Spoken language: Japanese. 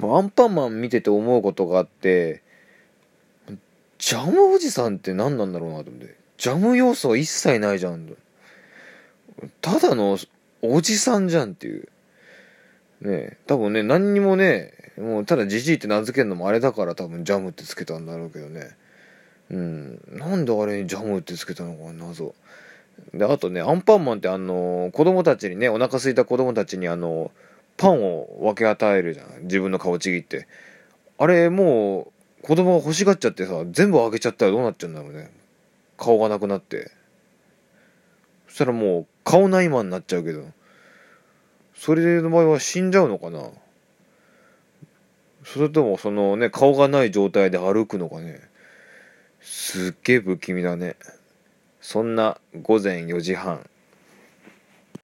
アンパンマン見てて思うことがあってジャムおじさんって何なんだろうなと思って。ジャム要素は一切ないじゃんただのおじさんじゃんっていう。ね多分ね何にもねもうただじじいって名付けるのもあれだから多分ジャムってつけたんだろうけどね。うんなんであれにジャムってつけたのか謎。であとねアンパンマンってあの子供たちにねお腹空いた子供たちにあのパンを分け与えるじゃん自分の顔ちぎって。あれもう子供が欲しがっちゃってさ全部あげちゃったらどうなっちゃうんだろうね。顔がなくなって。そしたらもう顔ないまになっちゃうけど。それの場合は死んじゃうのかな？それともそのね顔がない状態で歩くのかね？すっげえ不気味だね。そんな午前4時半。